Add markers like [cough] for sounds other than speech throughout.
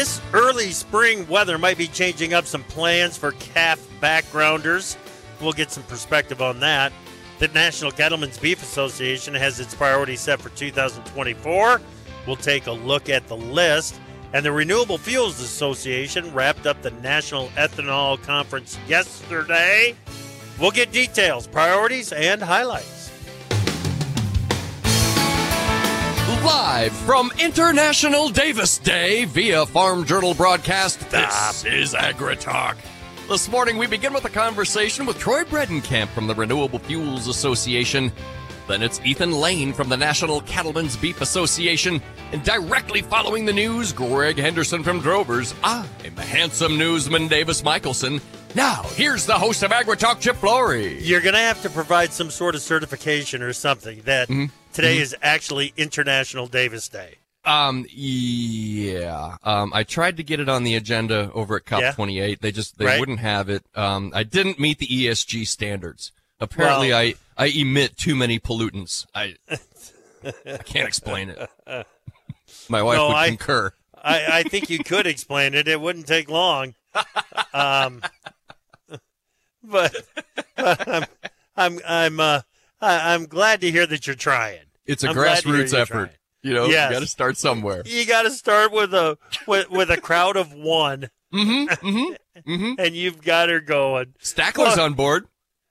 This early spring weather might be changing up some plans for calf backgrounders. We'll get some perspective on that. The National Cattlemen's Beef Association has its priorities set for 2024. We'll take a look at the list. And the Renewable Fuels Association wrapped up the National Ethanol Conference yesterday. We'll get details, priorities, and highlights. Live from International Davis Day via Farm Journal broadcast, this is AgriTalk. This morning we begin with a conversation with Troy Bredenkamp from the Renewable Fuels Association. Then it's Ethan Lane from the National Cattlemen's Beef Association. And directly following the news, Greg Henderson from Drovers. I'm the handsome newsman Davis Michaelsen. Now, here's the host of AgriTalk, Chip Flory. You're going to have to provide some sort of certification or something that Mm-hmm. Today is actually International Davis Day. Um, yeah. Um, I tried to get it on the agenda over at COP Yeah. 28. They just, they Right. wouldn't have it. Um, I didn't meet the ESG standards. Apparently Well- I, I emit too many pollutants. I, I can't explain it. [laughs] My wife No, would I- concur. I, I think you could explain it. It wouldn't take long. Um, [laughs] but, but I'm I'm I'm uh, I, I'm glad to hear that you're trying. It's a I'm glad to hear grassroots effort. trying. You know, Yes. you got to start somewhere. You got to start with a with, with a crowd of one, Mm-hmm. Mm-hmm. Mm-hmm. [laughs] and you've got her going. Stackler's Well- on board.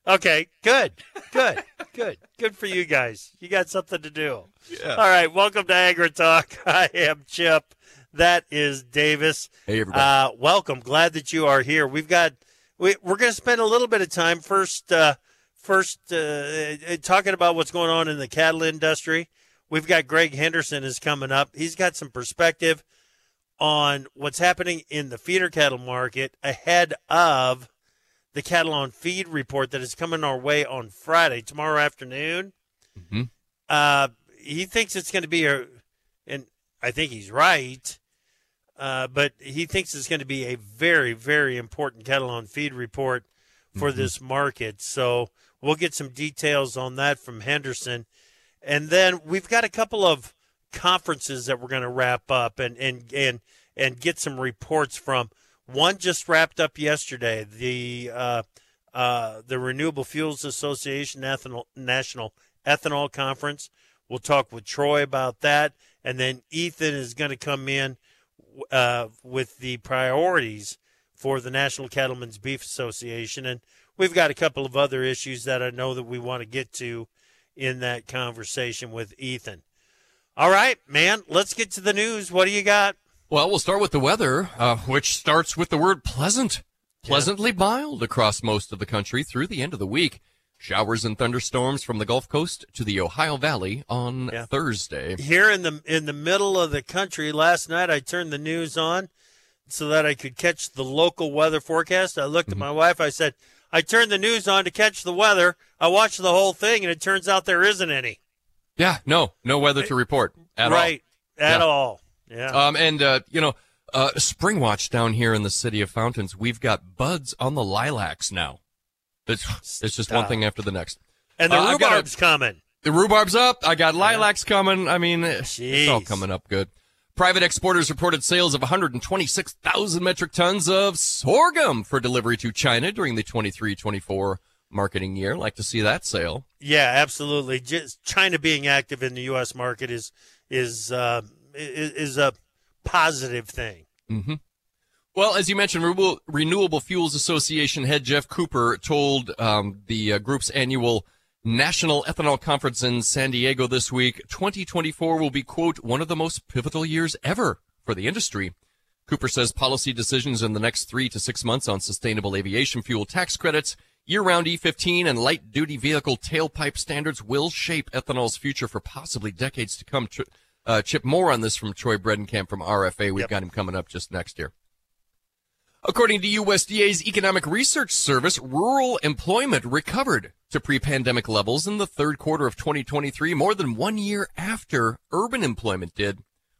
Okay, good, good, good, good for you guys. You got something to do. Yeah. All right, welcome to Agri Talk. [laughs] I am Chip. That is Davis. Hey, everybody. Uh, welcome. Glad that you are here. We've got we, we're going to spend a little bit of time first uh, first uh, uh, talking about what's going on in the cattle industry. We've got Greg Henderson is coming up. He's got some perspective on what's happening in the feeder cattle market ahead of the cattle on feed report that is coming our way on Friday tomorrow afternoon. Mhm. Uh, he thinks it's going to be a, and I think he's right. Uh, but he thinks it's going to be a very, very important cattle on feed report for this market. So we'll get some details on that from Henderson. And then we've got a couple of conferences that we're going to wrap up and, and, and, and get some reports from. One just wrapped up yesterday. The, uh, uh, the Renewable Fuels Association Ethanol, National Ethanol Conference. We'll talk with Troy about that. And then Ethan is going to come in uh, with the priorities for the National Cattlemen's Beef Association. And we've got a couple of other issues that I know that we want to get to in that conversation with Ethan. All right, man, let's get to the news. What do you got? Well, we'll start with the weather, uh, which starts with the word pleasant. Pleasantly mild across most of the country through the end of the week. Showers and thunderstorms from the Gulf Coast to the Ohio Valley on Yeah. Thursday. Here in the in the middle of the country last night, I turned the news on so that I could catch the local weather forecast. I looked at my wife. I said, "I turned the news on to catch the weather." I watched the whole thing, and it turns out there isn't any. Yeah, no, no weather to report at right at Yeah. all. Yeah. Um, and uh, you know, uh, Spring Watch down here in the city of Fountains, we've got buds on the lilacs now. It's [sighs] it's just one thing after the next. and the uh, I've a- rhubarb's coming. The rhubarb's up. I got lilacs coming. I mean, it's all coming up good. Private exporters reported sales of 126,000 metric tons of sorghum for delivery to China during the 23-24 marketing year. Like to see that sale. Yeah, absolutely. Just China being active in the U.S. market is is uh, is, is a positive thing. Mm-hmm. Well, as you mentioned, Renewable, Renewable Fuels Association head Jeff Cooper told um, the uh, group's annual National Ethanol Conference in San Diego this week 2024 will be, quote, one of the most pivotal years ever for the industry. Cooper says policy decisions in the next three to six months on sustainable aviation fuel tax credits, year-round E15 and light-duty vehicle tailpipe standards will shape ethanol's future for possibly decades to come. Uh, Chip, more on this from Troy Bredenkamp from RFA. We've Yep. got him coming up just next year. According to USDA's Economic Research Service, rural employment recovered to pre-pandemic levels in the third quarter of 2023, more than one year after urban employment did.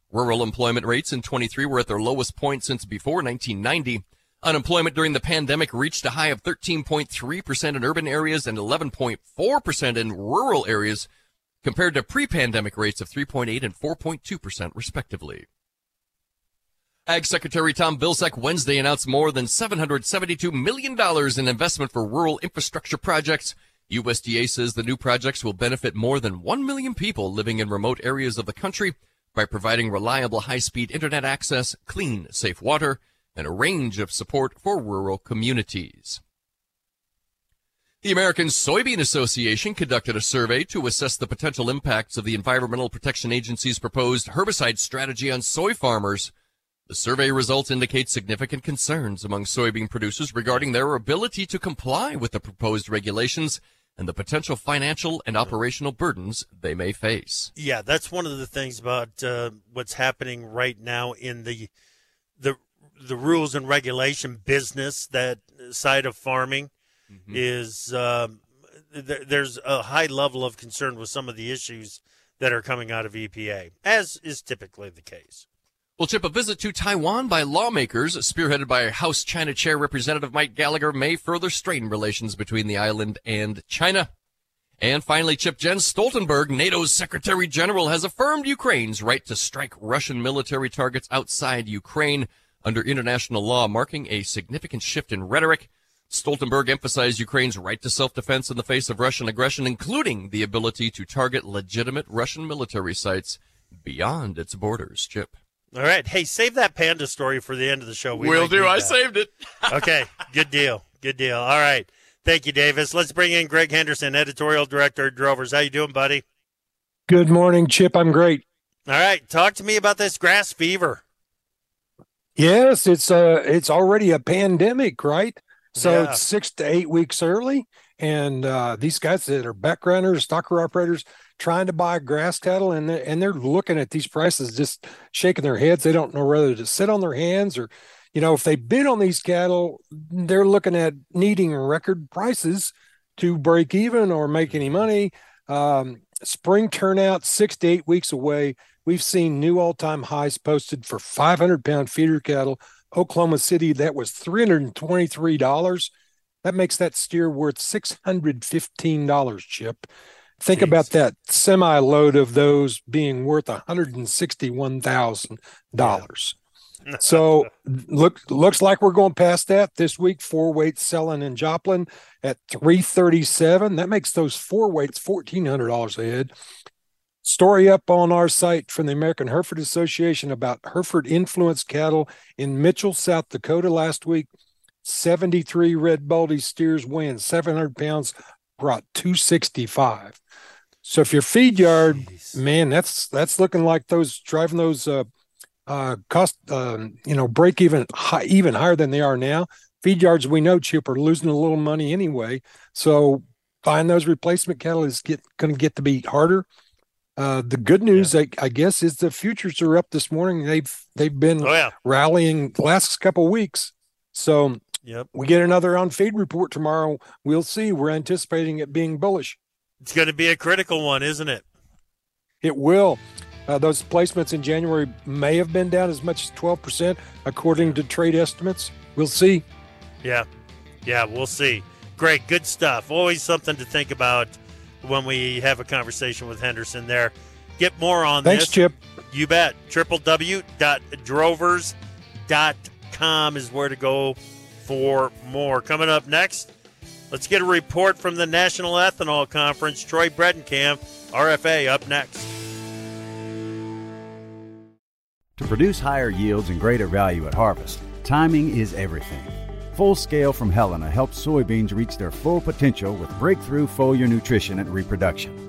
Rural employment rates in 23 were at their lowest point since before 1990. Unemployment during the pandemic reached a high of 13.3% in urban areas and 11.4% in rural areas, compared to pre-pandemic rates of 3.8 and 4.2% respectively. Ag Secretary Tom Vilsack Wednesday announced more than $772 million in investment for rural infrastructure projects. USDA says the new projects will benefit more than 1 million people living in remote areas of the country by providing reliable high-speed internet access, clean, safe water, and a range of support for rural communities. The American Soybean Association conducted a survey to assess the potential impacts of the Environmental Protection Agency's proposed herbicide strategy on soy farmers. The survey results indicate significant concerns among soybean producers regarding their ability to comply with the proposed regulations and the potential financial and operational burdens they may face. Yeah, that's one of the things about uh, what's happening right now in the the the rules and regulation business that side of farming mm-hmm. is um, th- there's a high level of concern with some of the issues that are coming out of EPA, as is typically the case. Well, Chip, a visit to Taiwan by lawmakers, spearheaded by House China Chair Representative Mike Gallagher, may further strain relations between the island and China. And finally, Chip Jens Stoltenberg, NATO's Secretary General, has affirmed Ukraine's right to strike Russian military targets outside Ukraine under international law, marking a significant shift in rhetoric. Stoltenberg emphasized Ukraine's right to self-defense in the face of Russian aggression, including the ability to target legitimate Russian military sites beyond its borders. Chip. All right. Hey, save that panda story for the end of the show. We will do. I saved it. [laughs] okay. Good deal. Good deal. All right. Thank you, Davis. Let's bring in Greg Henderson, editorial director at Drovers. How you doing, buddy? Good morning, Chip. I'm great. All right. Talk to me about this grass fever. Yes, it's uh it's already a pandemic, right? So yeah. it's six to eight weeks early. And uh, these guys that are backgrounders, stocker operators, trying to buy grass cattle and they're, and they're looking at these prices just shaking their heads. They don't know whether to sit on their hands or you know if they bid on these cattle they're looking at needing record prices to break even or make any money. Um, spring turnout six to eight weeks away we've seen new all-time highs posted for 500 pound feeder cattle. Oklahoma city that was $323 that makes that steer worth $615 chip Think Jeez. about that semi load of those being worth $161,000. [laughs] so look looks like we're going past that this week. Four weights selling in Joplin at 337. That makes those four weights $1,400 a head. Story up on our site from the American Hereford Association about Hereford influenced cattle in Mitchell, South Dakota last week. 73 red baldy steers win, 700 pounds brought 265. So if your feed yard, Jeez. man, that's that's looking like those driving those uh uh cost uh, you know break even high, even higher than they are now. Feed yards we know chip are losing a little money anyway. So buying those replacement cattle is get going to get to be harder. Uh, the good news, yeah. I, I, guess, is the futures are up this morning. They've they've been oh, yeah. rallying the last couple weeks. So Yep. We get another on feed report tomorrow. We'll see. We're anticipating it being bullish. It's going to be a critical one, isn't it? It will. Uh, those placements in January may have been down as much as 12%, according to trade estimates. We'll see. Yeah. Yeah, we'll see. Great. Good stuff. Always something to think about when we have a conversation with Henderson there. Get more on Thanks, this. Chip. You bet. www.drovers.com is where to go for more. Coming up next, let's get a report from the National Ethanol Conference. Troy Bredenkamp, RFA, up next. To produce higher yields and greater value at harvest, timing is everything. Full Scale from Helena helps soybeans reach their full potential with breakthrough foliar nutrition and reproduction.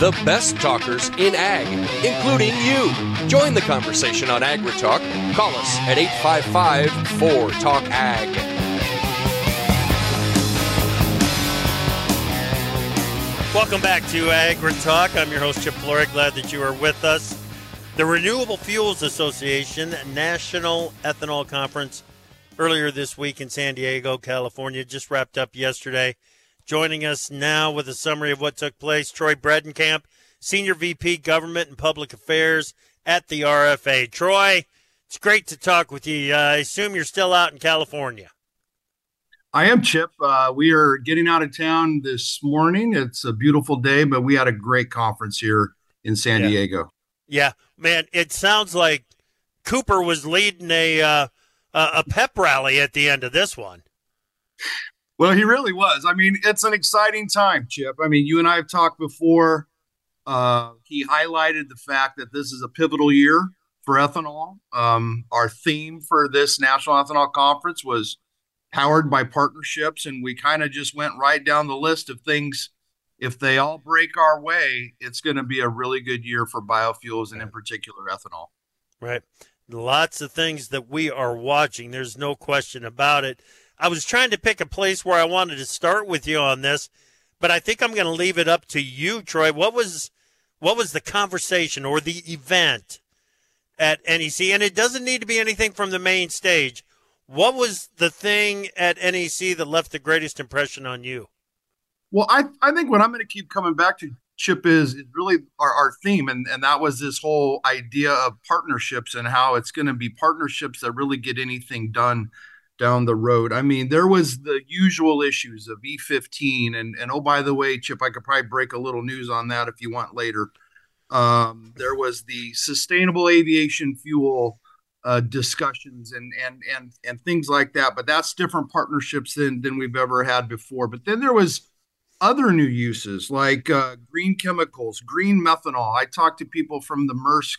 The best talkers in ag, including you. Join the conversation on AgriTalk. Call us at 855 4 Talk Ag. Welcome back to Agri Talk. I'm your host, Chip Flory. Glad that you are with us. The Renewable Fuels Association National Ethanol Conference earlier this week in San Diego, California, just wrapped up yesterday. Joining us now with a summary of what took place, Troy Bredenkamp, Senior VP Government and Public Affairs at the RFA. Troy, it's great to talk with you. Uh, I assume you're still out in California. I am Chip. Uh, we are getting out of town this morning. It's a beautiful day, but we had a great conference here in San Yeah. Diego. Yeah, man, it sounds like Cooper was leading a uh, a a pep rally at the end of this one. Well, he really was. I mean, it's an exciting time, Chip. I mean, you and I have talked before. Uh, he highlighted the fact that this is a pivotal year for ethanol. Um, our theme for this National Ethanol Conference was powered by partnerships, and we kind of just went right down the list of things. If they all break our way, it's going to be a really good year for biofuels and, in particular, ethanol. Right. Lots of things that we are watching. There's no question about it. I was trying to pick a place where I wanted to start with you on this, but I think I'm going to leave it up to you, Troy. What was what was the conversation or the event at NEC? And it doesn't need to be anything from the main stage. What was the thing at NEC that left the greatest impression on you? Well, I, I think what I'm going to keep coming back to, Chip, is, is really our, our theme. And, and that was this whole idea of partnerships and how it's going to be partnerships that really get anything done down the road. I mean, there was the usual issues of E15. And, and oh, by the way, Chip, I could probably break a little news on that if you want later. Um, there was the sustainable aviation fuel uh, discussions and and and and things like that. But that's different partnerships than than we've ever had before. But then there was other new uses like uh, green chemicals, green methanol. I talked to people from the Maersk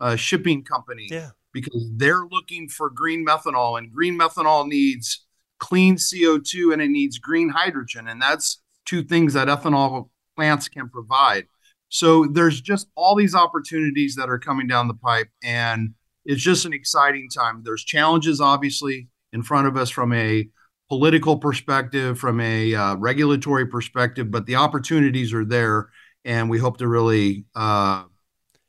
uh, shipping company Yeah. because they're looking for green methanol, and green methanol needs clean CO2 and it needs green hydrogen, and that's two things that ethanol plants can provide. So there's just all these opportunities that are coming down the pipe, and it's just an exciting time. There's challenges, obviously, in front of us from a political perspective, from a uh, regulatory perspective, but the opportunities are there, and we hope to really uh,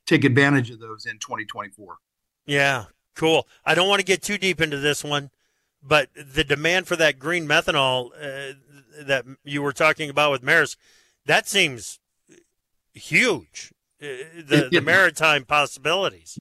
take advantage of those in 2024. Yeah, cool. I don't want to get too deep into this one, but the demand for that green methanol uh, that you were talking about with Maersk, that seems huge. Uh, the, the maritime possibilities.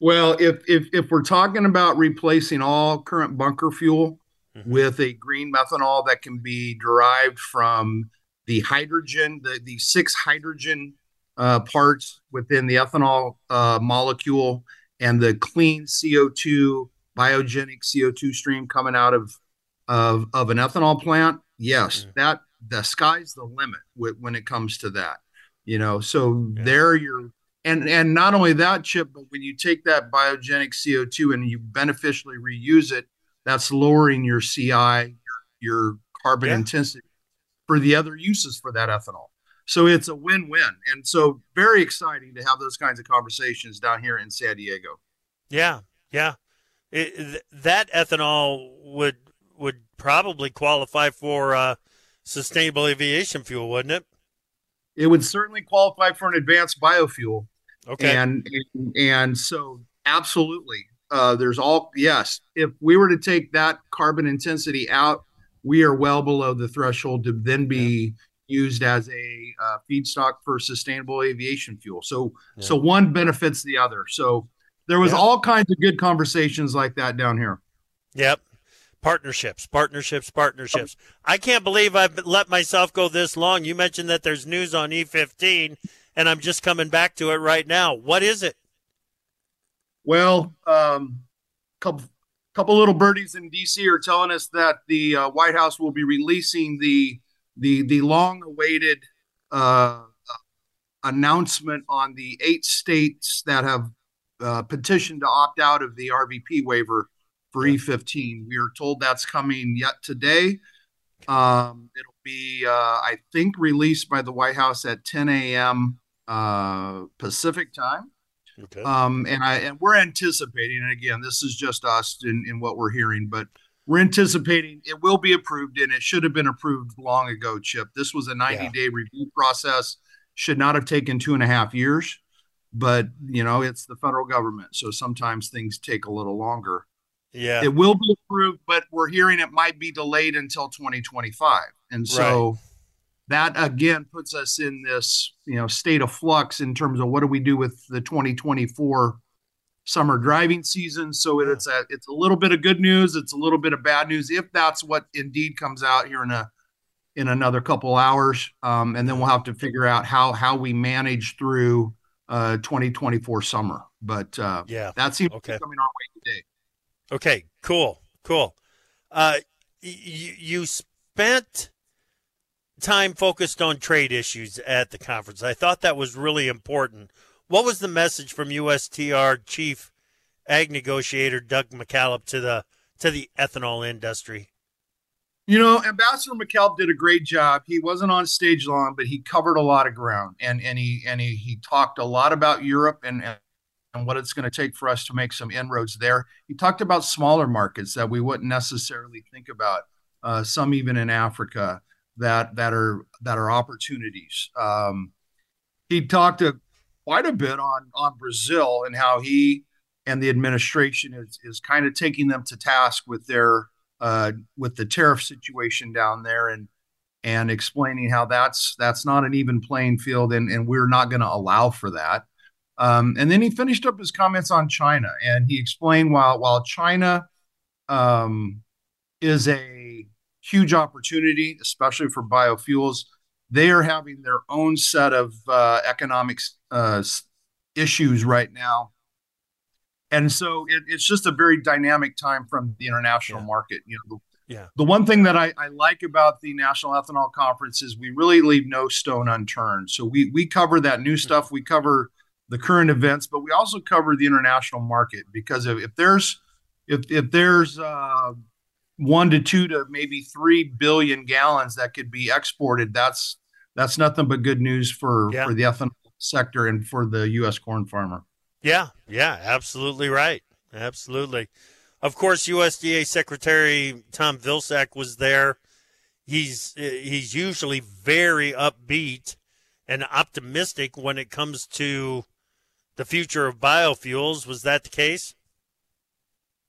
Well, if if if we're talking about replacing all current bunker fuel Mhm. with a green methanol that can be derived from the hydrogen, the the six hydrogen uh, parts within the ethanol uh, molecule, and the clean CO two biogenic CO two stream coming out of of of an ethanol plant, yes, Mhm. that the sky's the limit with, when it comes to that. You know, so Yeah. there you're and and not only that chip but when you take that biogenic co2 and you beneficially reuse it that's lowering your ci your, your carbon Yeah. intensity for the other uses for that ethanol so it's a win-win and so very exciting to have those kinds of conversations down here in san diego Yeah, yeah. It, th- that ethanol would would probably qualify for uh, sustainable aviation fuel, wouldn't it? It would certainly qualify for an advanced biofuel. Okay. And and, and so absolutely. Uh, there's all yes. If we were to take that carbon intensity out, we are well below the threshold to then be yeah. used as a uh, feedstock for sustainable aviation fuel. So yeah. so one benefits the other. So there was yeah. all kinds of good conversations like that down here. Yep. Partnerships, partnerships, partnerships. I can't believe I've let myself go this long. You mentioned that there's news on E15, and I'm just coming back to it right now. What is it? Well, um, couple couple little birdies in D.C. are telling us that the uh, White House will be releasing the the the long awaited uh, announcement on the eight states that have uh, petitioned to opt out of the RVP waiver for E15. We are told that's coming yet today. Um, it'll be, uh, I think, released by the White House at 10 a.m. Uh, Pacific time. Okay. Um, and I and we're anticipating, and again, this is just us in, in what we're hearing, but we're anticipating it will be approved, and it should have been approved long ago. Chip, this was a 90 yeah. day review process, should not have taken two and a half years, but you know it's the federal government, so sometimes things take a little longer. Yeah. It will be approved, but we're hearing it might be delayed until 2025. And so right. That again puts us in this, you know, state of flux in terms of what do we do with the 2024 summer driving season. So it's a it's a little bit of good news, it's a little bit of bad news if that's what indeed comes out here in a in another couple hours. Um, and then we'll have to figure out how how we manage through uh 2024 summer. But uh yeah, that seems okay. to be coming our way today. Okay, cool, cool. Uh, you, you spent time focused on trade issues at the conference. I thought that was really important. What was the message from USTR Chief Ag Negotiator Doug McKalip to the to the ethanol industry? You know, Ambassador McKalip did a great job. He wasn't on stage long, but he covered a lot of ground, and and he and he, he talked a lot about Europe and, and and what it's going to take for us to make some inroads there. He talked about smaller markets that we wouldn't necessarily think about, uh, some even in Africa that that are that are opportunities. Um, he talked a, quite a bit on on Brazil and how he and the administration is is kind of taking them to task with their uh, with the tariff situation down there and and explaining how that's that's not an even playing field and and we're not going to allow for that. Um, and then he finished up his comments on China, and he explained while while China um, is a huge opportunity, especially for biofuels, they are having their own set of uh, economic uh, issues right now, and so it, it's just a very dynamic time from the international yeah. market. You know, the, yeah. The one thing that I, I, like about the National Ethanol Conference is we really leave no stone unturned. So we we cover that new stuff. We cover the current events, but we also cover the international market because if, if there's if if there's uh, one to two to maybe three billion gallons that could be exported, that's that's nothing but good news for yeah. for the ethanol sector and for the U.S. corn farmer. Yeah, yeah, absolutely right, absolutely. Of course, USDA Secretary Tom Vilsack was there. He's he's usually very upbeat and optimistic when it comes to the future of biofuels. Was that the case?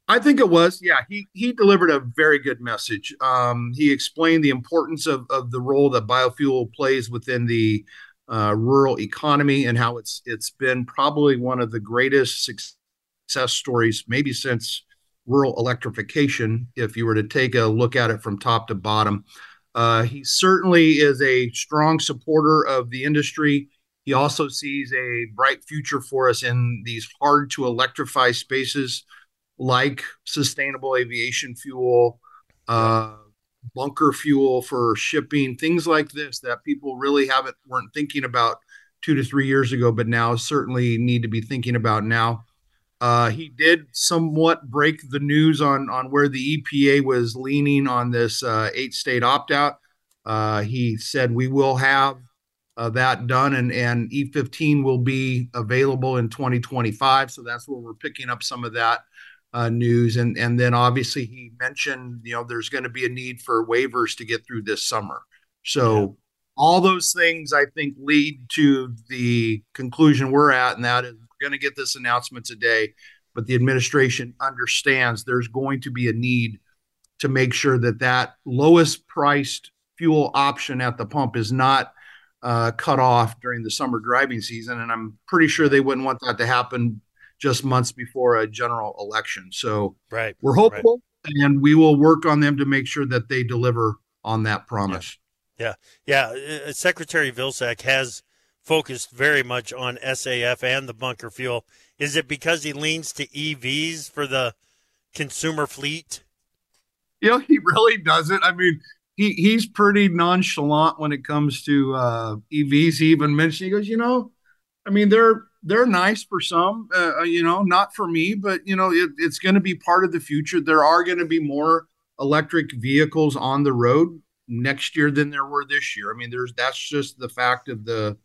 I think it was. Yeah, he he delivered a very good message. Um, he explained the importance of of the role that biofuel plays within the uh, rural economy and how it's it's been probably one of the greatest success stories, maybe since rural electrification. If you were to take a look at it from top to bottom, uh, he certainly is a strong supporter of the industry. He also sees a bright future for us in these hard to electrify spaces like sustainable aviation fuel, uh, bunker fuel for shipping, things like this that people really haven't weren't thinking about two to three years ago, but now certainly need to be thinking about now. Uh, he did somewhat break the news on on where the EPA was leaning on this uh, eight state opt out. Uh, he said we will have uh, that done, and and E15 will be available in 2025. So that's where we're picking up some of that uh, news, and and then obviously he mentioned you know there's going to be a need for waivers to get through this summer. So. Yeah. All those things I think lead to the conclusion we're at, and that is we're going to get this announcement today but the administration understands there's going to be a need to make sure that that lowest priced fuel option at the pump is not uh, cut off during the summer driving season. And I'm pretty sure they wouldn't want that to happen just months before a general election. So right, we're hopeful right. and we will work on them to make sure that they deliver on that promise. Yeah. Yeah. yeah. Uh, Secretary Vilsack has focused very much on SAF and the bunker fuel is it because he leans to EVs for the consumer fleet? You know, he really doesn't. I mean, he he's pretty nonchalant when it comes to uh, EVs. He even mentioned he goes, you know, I mean, they're they're nice for some, uh, uh you know, not for me, but you know, it, it's going to be part of the future. There are going to be more electric vehicles on the road next year than there were this year. I mean, there's that's just the fact of the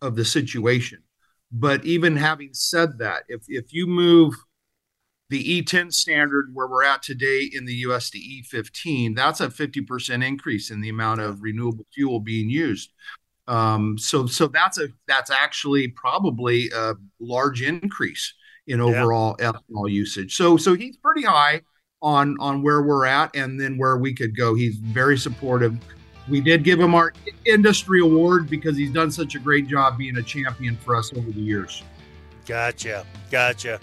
of the situation. But even having said that, if if you move the E10 standard where we're at today in the US to E15, that's a 50% increase in the amount of renewable fuel being used. Um, so so that's a that's actually probably a large increase in overall yeah. ethanol usage. So so he's pretty high on on where we're at and then where we could go. He's very supportive we did give him our industry award because he's done such a great job being a champion for us over the years. Gotcha. Gotcha.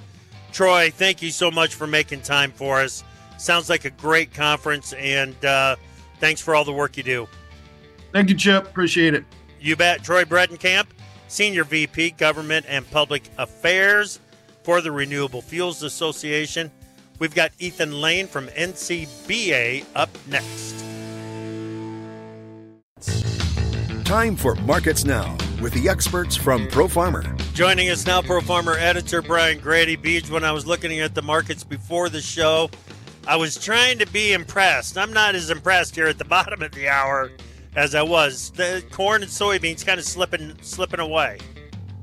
Troy, thank you so much for making time for us. Sounds like a great conference, and uh, thanks for all the work you do. Thank you, Chip. Appreciate it. You bet. Troy Bredenkamp, Senior VP, Government and Public Affairs for the Renewable Fuels Association. We've got Ethan Lane from NCBA up next. Time for Markets Now with the experts from Pro Farmer. Joining us now, Pro Farmer editor Brian Grete. Beach, when I was looking at the markets before the show, I was trying to be impressed. I'm not as impressed here at the [laughs] bottom of the hour as I was. The corn and soybeans kind of slipping slipping away.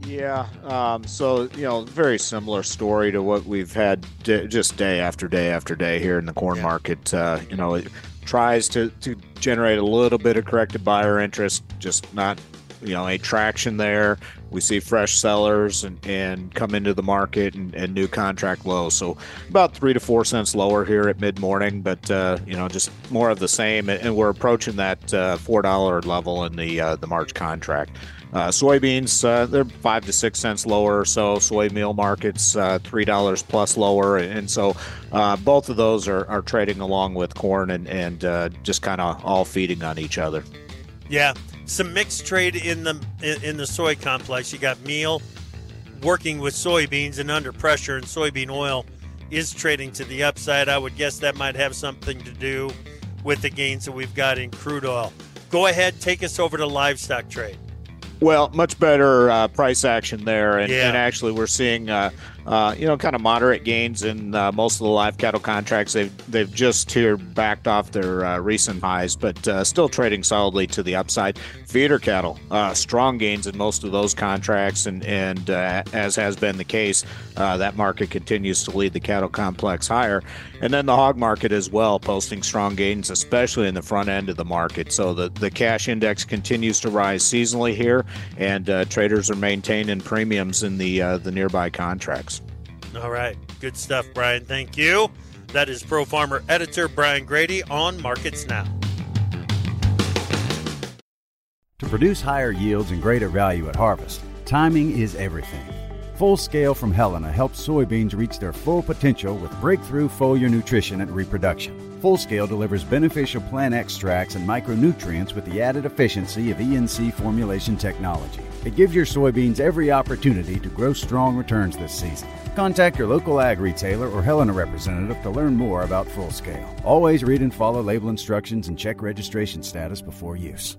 Yeah. Um, so, you know, very similar story to what we've had d- just day after day after day here in the corn yeah. market. Uh, you know, it tries to, to generate a little bit of corrected buyer interest, just not, you know, a traction there. We see fresh sellers and, and come into the market and, and new contract lows. So about three to four cents lower here at mid morning, but, uh, you know, just more of the same. And we're approaching that uh, $4 level in the, uh, the March contract. Uh, soybeans, uh, they're five to six cents lower or so. Soy meal markets, uh, three dollars plus lower, and so uh, both of those are, are trading along with corn and and uh, just kind of all feeding on each other. Yeah, some mixed trade in the in, the soy complex. You got meal working with soybeans and under pressure, and soybean oil is trading to the upside. I would guess that might have something to do with the gains that we've got in crude oil. Go ahead, take us over to livestock trade. Well, much better uh, price action there, and, yeah. and, actually we're seeing uh, uh, you know kind of moderate gains in uh, most of the live cattle contracts. They've they've just here backed off their uh, recent highs, but uh, still trading solidly to the upside. Feeder cattle, strong gains in most of those contracts, and and as has been the case, that market continues to lead the cattle complex higher. And then the hog market as well, posting strong gains, especially in the front end of the market. So the, the cash index continues to rise seasonally here, and uh, traders are maintaining premiums in the uh, the nearby contracts. All right, good stuff, Brian. Thank you. That is Pro Farmer editor Brian Grete on Markets Now. To produce higher yields and greater value at harvest, timing is everything. Full Scale from Helena helps soybeans reach their full potential with breakthrough foliar nutrition and reproduction. Full Scale delivers beneficial plant extracts and micronutrients with the added efficiency of ENC formulation technology. It gives your soybeans every opportunity to grow strong returns this season. Contact your local ag retailer or Helena representative to learn more about Full Scale. Always read and follow label instructions and check registration status before use.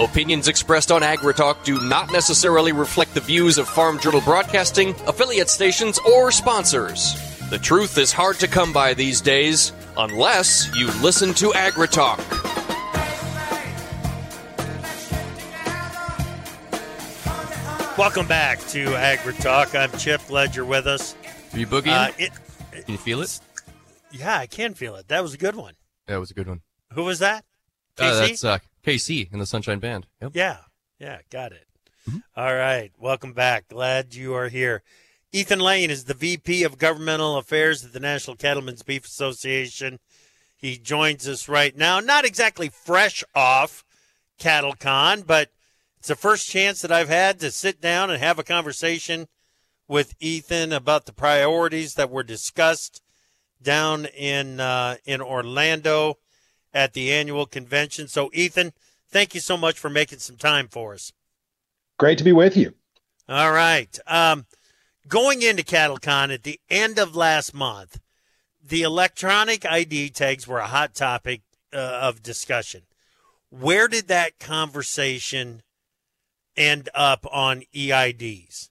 Opinions expressed on AgriTalk do not necessarily reflect the views of Farm Journal Broadcasting, affiliate stations, or sponsors. The truth is hard to come by these days unless you listen to AgriTalk. Welcome back to AgriTalk. I'm Chip. Glad you're with us. Are you boogieing? Uh, it, Can you feel it? yeah, I can feel it. That was a good one. That was a good one. Who was that? Uh, KC? that's uh, KC in the Sunshine Band. Yep. Yeah, yeah, got it. Mm-hmm. All right, welcome back. Glad you are here. Ethan Lane is the VP of Governmental Affairs at the National Cattlemen's Beef Association. He joins us right now. Not exactly fresh off CattleCon, but it's the first chance that I've had to sit down and have a conversation with Ethan about the priorities that were discussed down in uh, in Orlando at the annual convention. So, Ethan, thank you so much for making some time for us. Great to be with you. All right. Um, going into CattleCon at the end of last month, the electronic ID tags were a hot topic uh, of discussion. Where did that conversation end up on EIDs?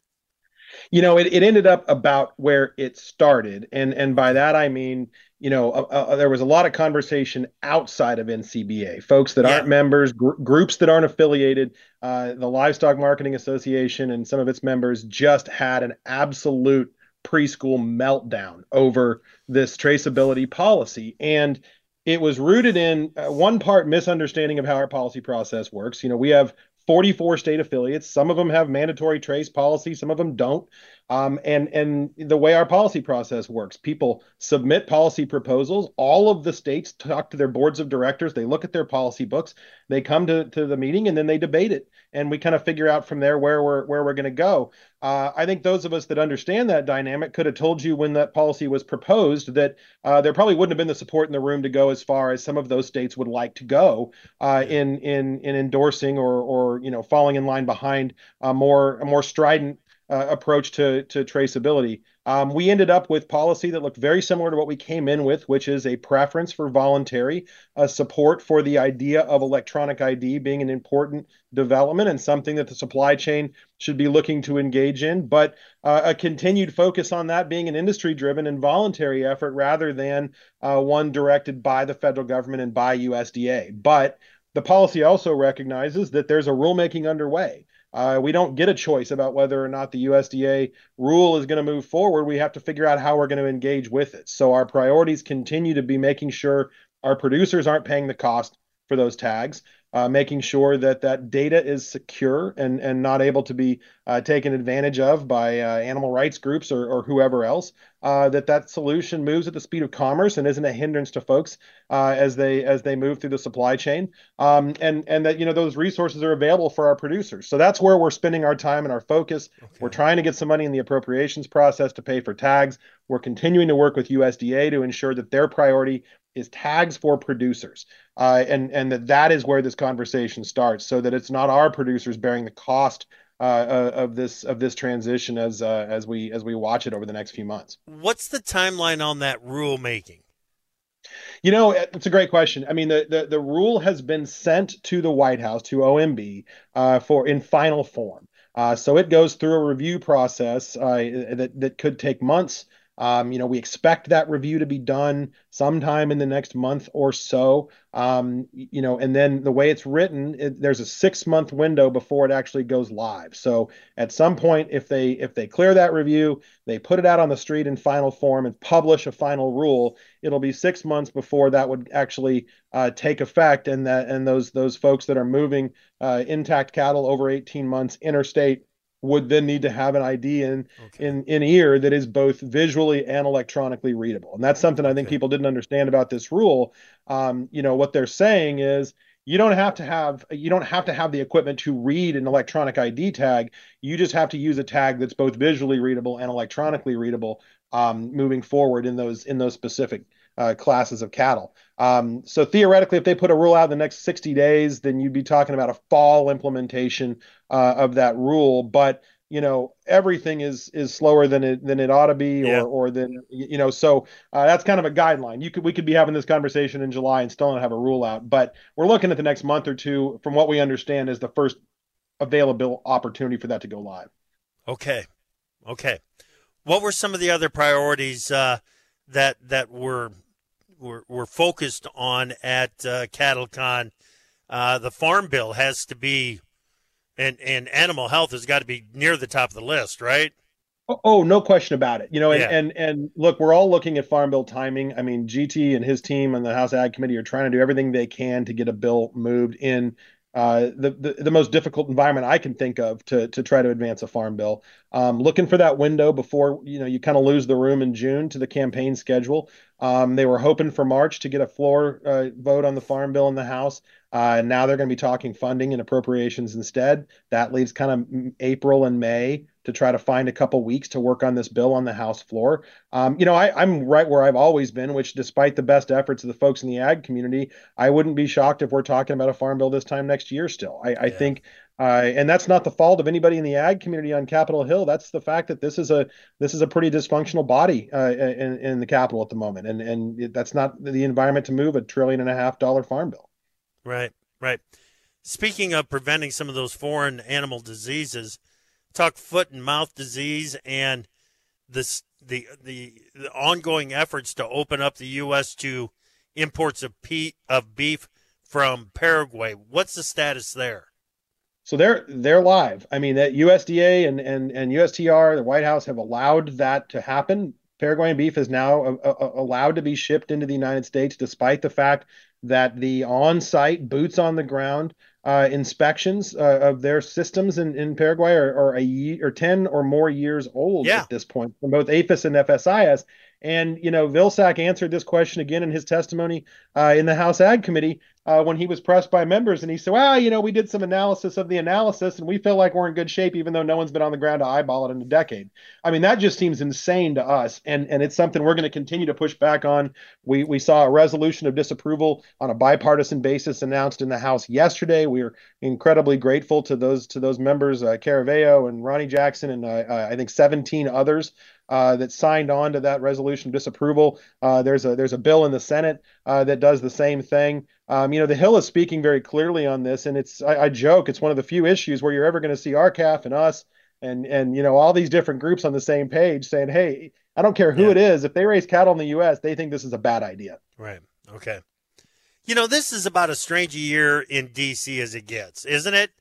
You know, it, it ended up about where it started, and and by that I mean, you know, uh, uh, there was a lot of conversation outside of NCBA, folks that Yeah. aren't members, gr- groups that aren't affiliated. Uh, the Livestock Marketing Association and some of its members just had an absolute preschool meltdown over this traceability policy, and it was rooted in uh, one part misunderstanding of how our policy process works. You know, we have 44 state affiliates. Some of them have mandatory trace policy, some of them don't. Um, and and the way our policy process works, people submit policy proposals. All of the states talk to their boards of directors. They look at their policy books. They come to, to the meeting and then they debate it. And we kind of figure out from there where we're where we're going to go. Uh, I think those of us that understand that dynamic could have told you when that policy was proposed that uh, there probably wouldn't have been the support in the room to go as far as some of those states would like to go uh, in in in endorsing or or you know falling in line behind a more a more strident uh, approach to to traceability. Um, we ended up with policy that looked very similar to what we came in with, which is a preference for voluntary, support for the idea of electronic ID being an important development and something that the supply chain should be looking to engage in, but uh, a continued focus on that being an industry driven and voluntary effort rather than uh, one directed by the federal government and by USDA. But the policy also recognizes that there's a rulemaking underway. Uh, we don't get a choice about whether or not the USDA rule is going to move forward. We have to figure out how we're going to engage with it. So our priorities continue to be making sure our producers aren't paying the cost for those tags, uh, making sure that that data is secure and and not able to be uh, taken advantage of by uh, animal rights groups or, or whoever else. Uh, that that solution moves at the speed of commerce and isn't a hindrance to folks uh, as they as they move through the supply chain. Um, and and that you know those resources are available for our producers. So that's where we're spending our time and our focus. We're trying to get some money in the appropriations process to pay for tags. We're continuing to work with USDA to ensure that their priority is tags for producers, uh, and and that that is where this conversation starts, so that it's not our producers bearing the cost uh, uh, of this of this transition as uh, as we as we watch it over the next few months. What's the timeline on that rule making? You know, it's a great question. I mean, the the, the rule has been sent to the White House to OMB uh, for in final form. Uh, so it goes through a review process uh, that that could take months Um, you know, we expect that review to be done sometime in the next month or so. Um, you know, and then the way it's written, it, there's a six month window before it actually goes live. So at some point, if they if they clear that review, they put it out on the street in final form and publish a final rule. It'll be six months before that would actually uh, take effect, and that and those those folks that are moving uh, intact cattle over 18 months interstate would then need to have an ID in okay. in in ear that is both visually and electronically readable. And that's something I think okay. people didn't understand about this rule. Um, you know, what they're saying is you don't have to have you don't have to have the equipment to read an electronic ID tag. You just have to use a tag that's both visually readable and electronically readable um, moving forward in those in those specific uh, classes of cattle. Um, so theoretically, if they put a rule out in the next 60 days, then you'd be talking about a fall implementation uh, of that rule. But you know everything is is slower than it than it ought to be, yeah. or or than you know. So uh, that's kind of a guideline. You could we could be having this conversation in July and still not have a rule out, but we're looking at the next month or two, from what we understand, is the first available opportunity for that to go live. Okay, okay. What were some of the other priorities uh, that that were were, were focused on at uh, CattleCon. Uh, the farm bill has to be, and and animal health has got to be near the top of the list, right? Oh, oh no question about it. You know, and, yeah. and and look, we're all looking at farm bill timing. I mean, GT and his team and the House Ag Committee are trying to do everything they can to get a bill moved in uh, the, the, the most difficult environment I can think of to to try to advance a farm bill. Um, looking for that window before you know you kind of lose the room in June to the campaign schedule. Um, they were hoping for March to get a floor uh, vote on the farm bill in the House. Uh, now they're going to be talking funding and appropriations instead. That leaves kind of April and May to try to find a couple weeks to work on this bill on the House floor. Um, you know, I, am right where I've always been, which despite the best efforts of the folks in the ag community, I wouldn't be shocked if we're talking about a farm bill this time next year still. I, I think uh, and that's not the fault of anybody in the ag community on Capitol Hill. That's the fact that this is a this is a pretty dysfunctional body uh, in, in the Capitol at the moment, and and that's not the environment to move a trillion and a half dollar farm bill. Right, right. Speaking of preventing some of those foreign animal diseases, talk foot and mouth disease and this the the, the ongoing efforts to open up the U.S. to imports of pe- of beef from Paraguay. What's the status there? So they're they're live. I mean that USDA and and and USTR, the White House have allowed that to happen. Paraguayan beef is now a, a, allowed to be shipped into the United States, despite the fact that the on-site boots on the ground uh, inspections uh, of their systems in, in Paraguay are, are a year or 10 or more years old yeah. at this point from both APHIS and FSIS. And, you know, Vilsack answered this question again in his testimony uh, in the House Ag Committee uh, when he was pressed by members. And he said, well, you know, we did some analysis of the analysis and we feel like we're in good shape, even though no one's been on the ground to eyeball it in a decade. I mean, that just seems insane to us. And, and it's something we're going to continue to push back on. We, we saw a resolution of disapproval on a bipartisan basis announced in the House yesterday. We are incredibly grateful to those to those members, uh, Caraveo and Ronny Jackson, and uh, uh I think 17 others uh, that signed on to that resolution of disapproval. Uh, there's a there's a bill in the Senate uh, that does the same thing. Um, you know, the Hill is speaking very clearly on this, and it's I, I joke it's one of the few issues where you're ever going to see R-CALF and us and and you know all these different groups on the same page saying, hey, I don't care who yeah. it is, if they raise cattle in the U.S., they think this is a bad idea. Right. Okay. You know, this is about as strange a year in D.C. as it gets, isn't it?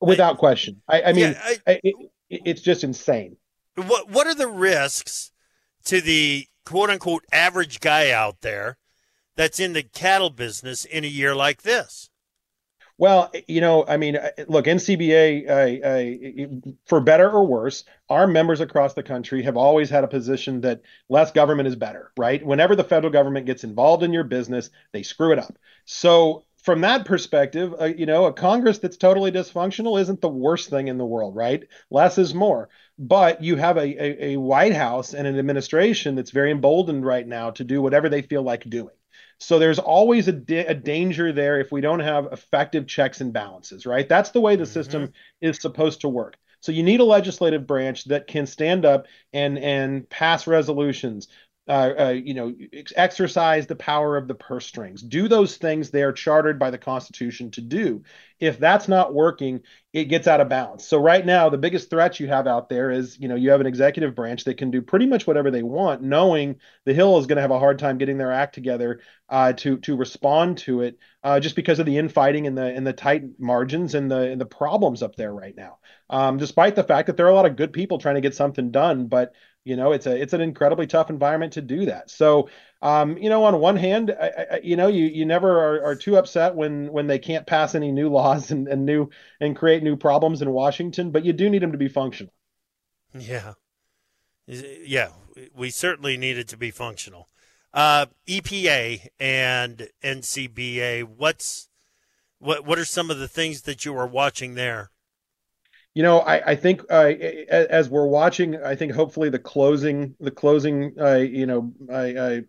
Without I, question. I, I mean, yeah, I, it, it's just insane. What What are the risks to the quote unquote average guy out there that's in the cattle business in a year like this? Well, you know, I mean, look, NCBA, uh, uh, for better or worse, our members across the country have always had a position that less government is better, right? Whenever the federal government gets involved in your business, they screw it up. So, from that perspective, uh, you know, a Congress that's totally dysfunctional isn't the worst thing in the world, right? Less is more. But you have a, a, a White House and an administration that's very emboldened right now to do whatever they feel like doing. So there's always a, da- a, danger there if we don't have effective checks and balances, right? That's the way the mm-hmm. system is supposed to work. So you need a legislative branch that can stand up and and pass resolutions, uh, uh, you know, ex- exercise the power of the purse strings. Do those things they are chartered by the Constitution to do. If that's not working, it gets out of balance. So right now, the biggest threat you have out there is, you know, you have an executive branch that can do pretty much whatever they want, knowing the Hill is going to have a hard time getting their act together uh, to to respond to it, uh, just because of the infighting and the and the tight margins and the and the problems up there right now. Um, despite the fact that there are a lot of good people trying to get something done, but you know, it's a it's an incredibly tough environment to do that. So, um, you know, on one hand, I, I, you know, you you never are, are, too upset when when they can't pass any new laws and, and new and create new problems in Washington, but you do need them to be functional. Yeah, yeah, we certainly need it to be functional. Uh, EPA and NCBA, what's what what are some of the things that you are watching there? You know, I, I think uh, as we're watching, I think hopefully the closing, the closing, uh, you know, I,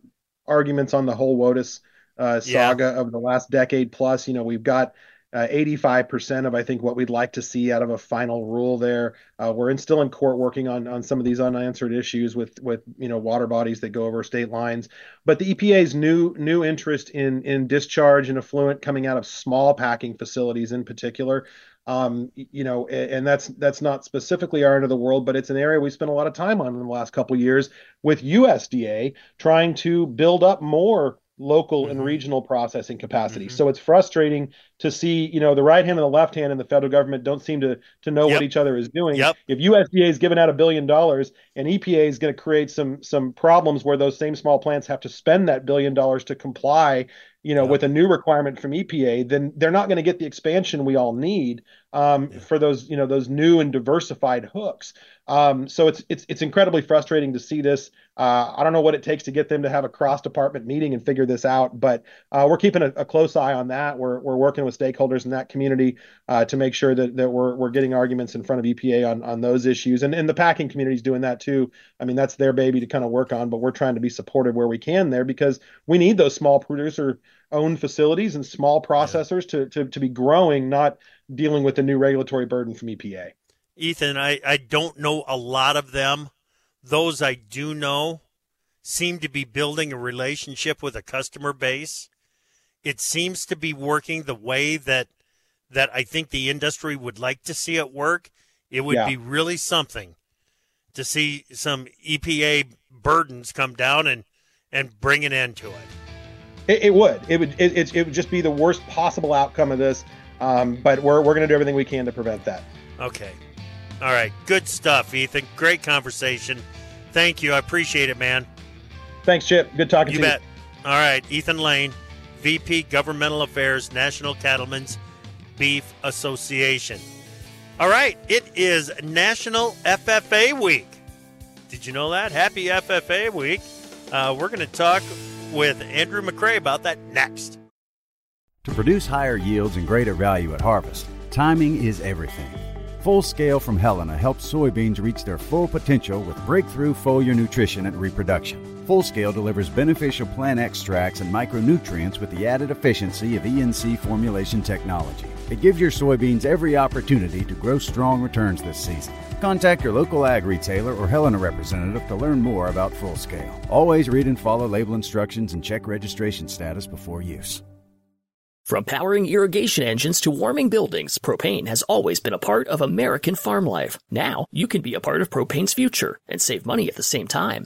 arguments on the whole WOTUS uh, saga yeah. of the last decade plus. You know, we've got uh, 85% of I think what we'd like to see out of a final rule there. Uh, we're in, still in court working on on some of these unanswered issues with with you know water bodies that go over state lines. But the EPA's new new interest in in discharge and effluent coming out of small packing facilities in particular um, you know, and that's that's not specifically our end of the world, but it's an area we spent a lot of time on in the last couple years with USDA trying to build up more local mm-hmm. and regional processing capacity. Mm-hmm. So it's frustrating to see, you know, the right hand and the left hand in the federal government don't seem to to know yep. what each other is doing. Yep. If USDA is giving out a billion dollars and EPA is going to create some some problems where those same small plants have to spend that billion dollars to comply you know, with a new requirement from EPA, then they're not going to get the expansion we all need um, yeah. for those, you know, those new and diversified hooks. Um, so it's it's it's incredibly frustrating to see this. Uh, I don't know what it takes to get them to have a cross department meeting and figure this out, but uh, we're keeping a, a, close eye on that. We're we're working with stakeholders in that community uh, to make sure that that we're we're getting arguments in front of EPA on on those issues, and and the packing community is doing that too. I mean, that's their baby to kind of work on, but we're trying to be supportive where we can there because we need those small producer owned facilities and small processors yeah. to, to to be growing, not dealing with the new regulatory burden from EPA. Ethan, I, I don't know a lot of them. Those I do know seem to be building a relationship with a customer base. It seems to be working the way that that I think the industry would like to see it work. It would yeah. be really something to see some EPA burdens come down and and bring an end to it. It, it would. It would. It, it, would just be the worst possible outcome of this. Um, but we're we're going to do everything we can to prevent that. Okay. All right. Good stuff, Ethan. Great conversation. Thank you. I appreciate it, man. Thanks, Chip. Good talking you to bet. you. You bet. All right. Ethan Lane, VP Governmental Affairs, National Cattlemen's Beef Association. All right. It is National FFA Week. Did you know that? Happy FFA Week. Uh, we're going to talk with Andrew McCrea about that next. To produce higher yields and greater value at harvest, timing is everything. Full Scale from Helena helps soybeans reach their full potential with breakthrough foliar nutrition and reproduction. Full Scale delivers beneficial plant extracts and micronutrients with the added efficiency of ENC formulation technology. It gives your soybeans every opportunity to grow strong returns this season. Contact your local ag retailer or Helena representative to learn more about Full Scale. Always read and follow label instructions and check registration status before use. From powering irrigation engines to warming buildings, propane has always been a part of American farm life. Now, you can be a part of propane's future and save money at the same time.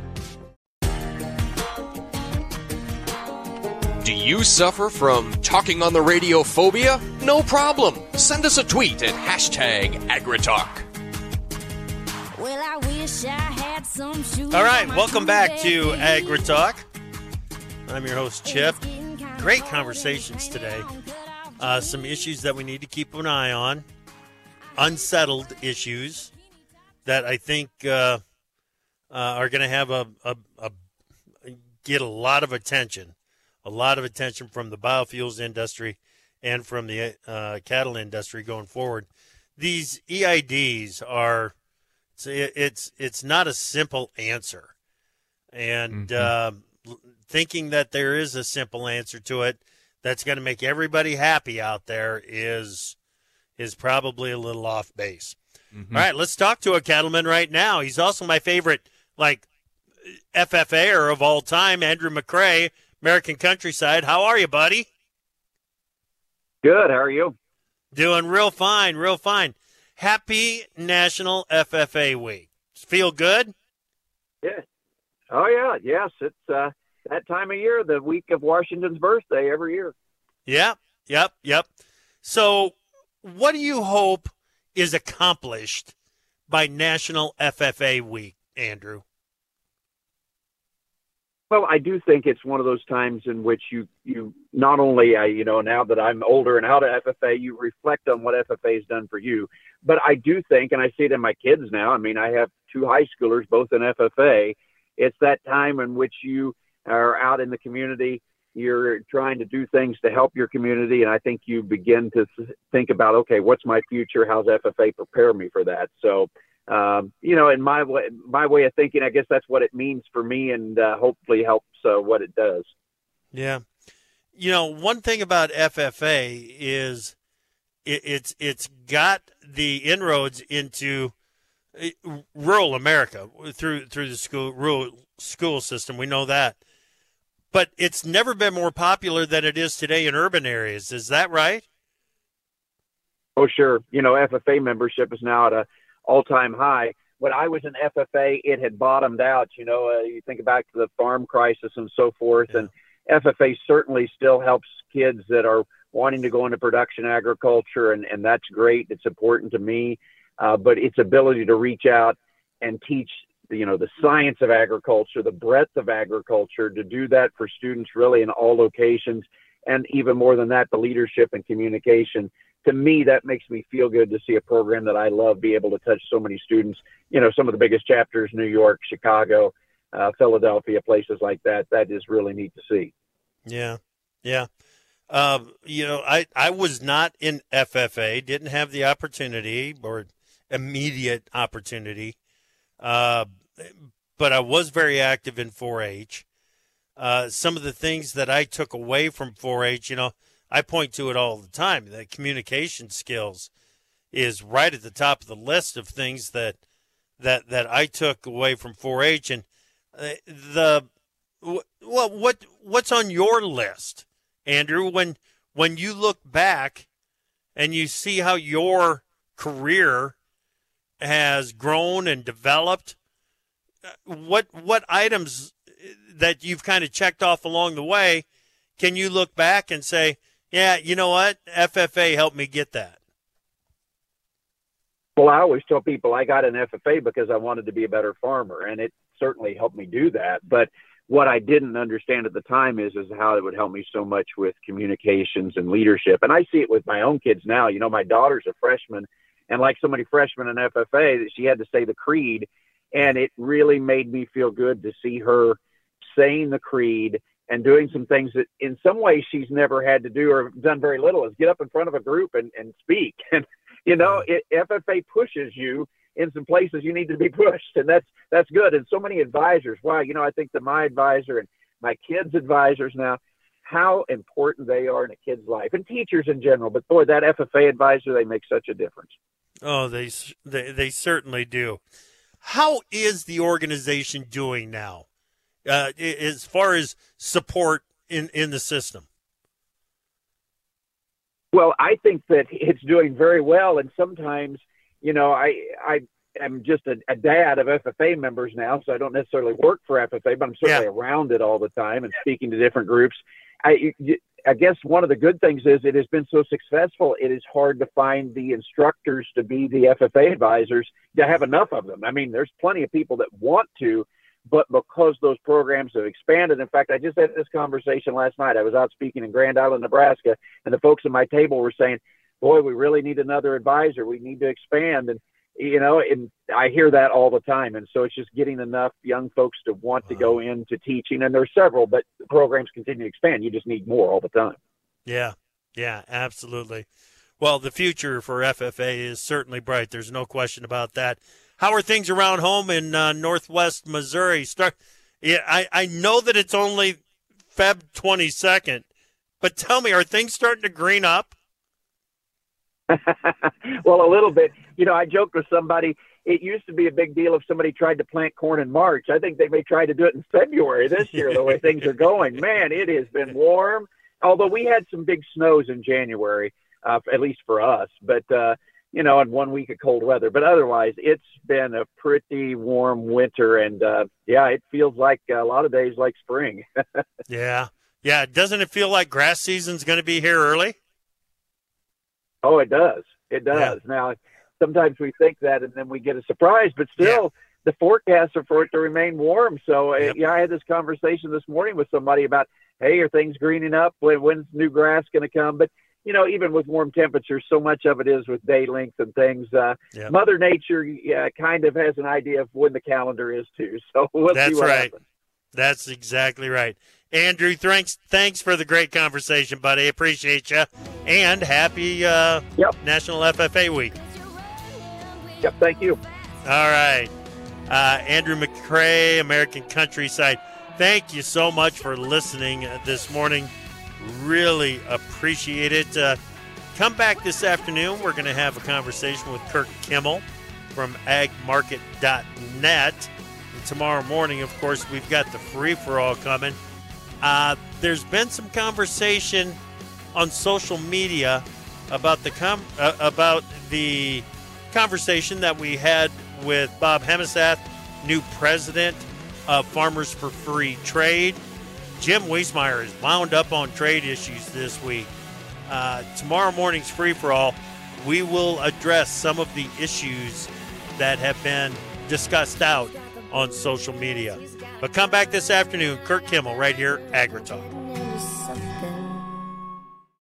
Do you suffer from talking on the radio phobia? No problem. Send us a tweet at hashtag AgriTalk. Well, I wish I had some shoes. All right, welcome back to AgriTalk. I'm your host, Chip. Great conversations today. Uh, some issues that we need to keep an eye on, unsettled issues that I think uh, uh, are going to have a, a, a get a lot of attention, a lot of attention from the biofuels industry and from the uh, cattle industry going forward. These EIDs are it's it's, it's not a simple answer, and Mm-hmm. uh, thinking that there is a simple answer to it that's going to make everybody happy out there is is probably a little off base. Mhm. All right, let's talk to a cattleman right now. He's also my favorite, like FFAer of all time, Andrew McCrea, American Countryside. How are you, buddy? Good. How are you? Doing real fine, real fine. Happy National FFA Week. Feel good? Yeah. Oh yeah. Yes. It's uh, that time of year, the week of Washington's birthday every year. Yep, yep, yep. So, what do you hope is accomplished by National FFA Week, Andrew? Well, I do think it's one of those times in which you you not only uh, you know now that I'm older and out of FFA, you reflect on what FFA has done for you. But I do think, and I see it in my kids now. I mean, I have two high schoolers, both in FFA. It's that time in which you are out in the community. You're trying to do things to help your community, and I think you begin to th- think about, okay, what's my future? How's FFA prepare me for that? So um, you know, in my way, my way of thinking, I guess that's what it means for me, and uh, hopefully helps uh, what it does. Yeah. You know, one thing about FFA is it, it's it's got the inroads into uh, rural America through through the school rural school system. We know that, but it's never been more popular than it is today in urban areas. Is that right? Oh, sure. You know, FFA membership is now at a all-time high. When I was in FFA, it had bottomed out. You know, uh, you think back to the farm crisis and so forth, and FFA certainly still helps kids that are wanting to go into production agriculture, and, and that's great. It's important to me. Uh, but its ability to reach out and teach, you know, the science of agriculture, the breadth of agriculture, to do that for students really in all locations, and even more than that, the leadership and communication. To me, that makes me feel good to see a program that I love be able to touch so many students. You know, some of the biggest chapters, New York, Chicago, uh, Philadelphia, places like that. That is really neat to see. Yeah, yeah. Um, you know, I I was not in FFA, didn't have the opportunity or immediate opportunity, uh, but I was very active in 4-H. Uh, some of the things that I took away from 4-H, you know, I point to it all the time. The communication skills is right at the top of the list of things that that that I took away from 4-H, and uh, the well, what what's on your list, Andrew? When when you look back and you see how your career has grown and developed, uh, what what items that you've kind of checked off along the way can you look back and say, yeah, you know what, FFA helped me get that? Well, I always tell people I got an FFA because I wanted to be a better farmer, and it certainly helped me do that. But what I didn't understand at the time is is how it would help me so much with communications and leadership. And I see it with my own kids now. You know, my daughter's a freshman, and like so many freshmen in FFA, that she had to say the creed, and it really made me feel good to see her saying the creed and doing some things that in some ways she's never had to do or done very little is get up in front of a group and, and speak. [laughs] And you know it, ffa pushes you in some places you need to be [laughs] pushed and that's that's good. And so many advisors wow you know i think that my advisor and my kids advisors now how important they are in a kid's life and teachers in general but boy that ffa advisor they make such a difference. Oh, they they they certainly do. How is the organization doing now, uh, as far as support in in the system? Well, I think that it's doing very well, and sometimes, you know, I I am just a, a dad of FFA members now, so I don't necessarily work for FFA, but I'm certainly Yeah. around it all the time and speaking to different groups. I I guess one of the good things is it has been so successful. It is hard to find the instructors to be the FFA advisors to have enough of them. I mean, there's plenty of people that want to, but because those programs have expanded. In fact, I just had this conversation last night. I was out speaking in Grand Island, Nebraska, and the folks at my table were saying, "Boy, we really need another advisor. We need to expand." And you know, and I hear that all the time. And so it's just getting enough young folks to want to go into teaching. And there's several, but the programs continue to expand. You just need more all the time. Yeah, yeah, absolutely. Well, the future for FFA is certainly bright. There's no question about that. How are things around home in uh, Northwest Missouri? Start. Yeah, I, I know that it's only Feb 22nd, but tell me, are things starting to green up? [laughs] well, a little bit. You know, I joked with somebody. It used to be a big deal if somebody tried to plant corn in March. I think they may try to do it in February this year, the way things are going. [laughs] Man, it has been warm. Although we had some big snows in January, uh, at least for us. But uh, you know, and one week of cold weather. But otherwise, it's been a pretty warm winter, and uh, yeah, it feels like a lot of days like spring. [laughs] yeah, yeah. Doesn't it feel like grass season's going to be here early? Oh, it does. It does. Yeah. Now, sometimes we think that, and then we get a surprise. But still, yeah. the forecasts are for it to remain warm. So, uh, yep. yeah, I had this conversation this morning with somebody about, hey, are things greening up? When, when's new grass going to come? But you know, even with warm temperatures, so much of it is with day length and things. Uh. Mother Nature kind of has an idea of when the calendar is too. [laughs] So we'll That's right. happens. That's exactly right. Andrew, thanks thanks for the great conversation, buddy. Appreciate you. And happy uh, yep. National FFA Week. Yep, thank you. All right. Uh, Andrew McCrea, American Countryside. Thank you so much for listening this morning. Really appreciate it. Uh, come back this afternoon. We're going to have a conversation with Kirk Kimmel from agmarket.net. And tomorrow morning, of course, we've got the free for all coming. Uh, there's been some conversation on social media about the com- uh, about the conversation that we had with Bob Hemesath, new president of Farmers for Free Trade. Jim Wiesemeyer is wound up on trade issues this week. Uh, tomorrow morning's free for all. We will address some of the issues that have been discussed out on social media. But come back this afternoon, Kirk Kimmel, right here, AgriTalk.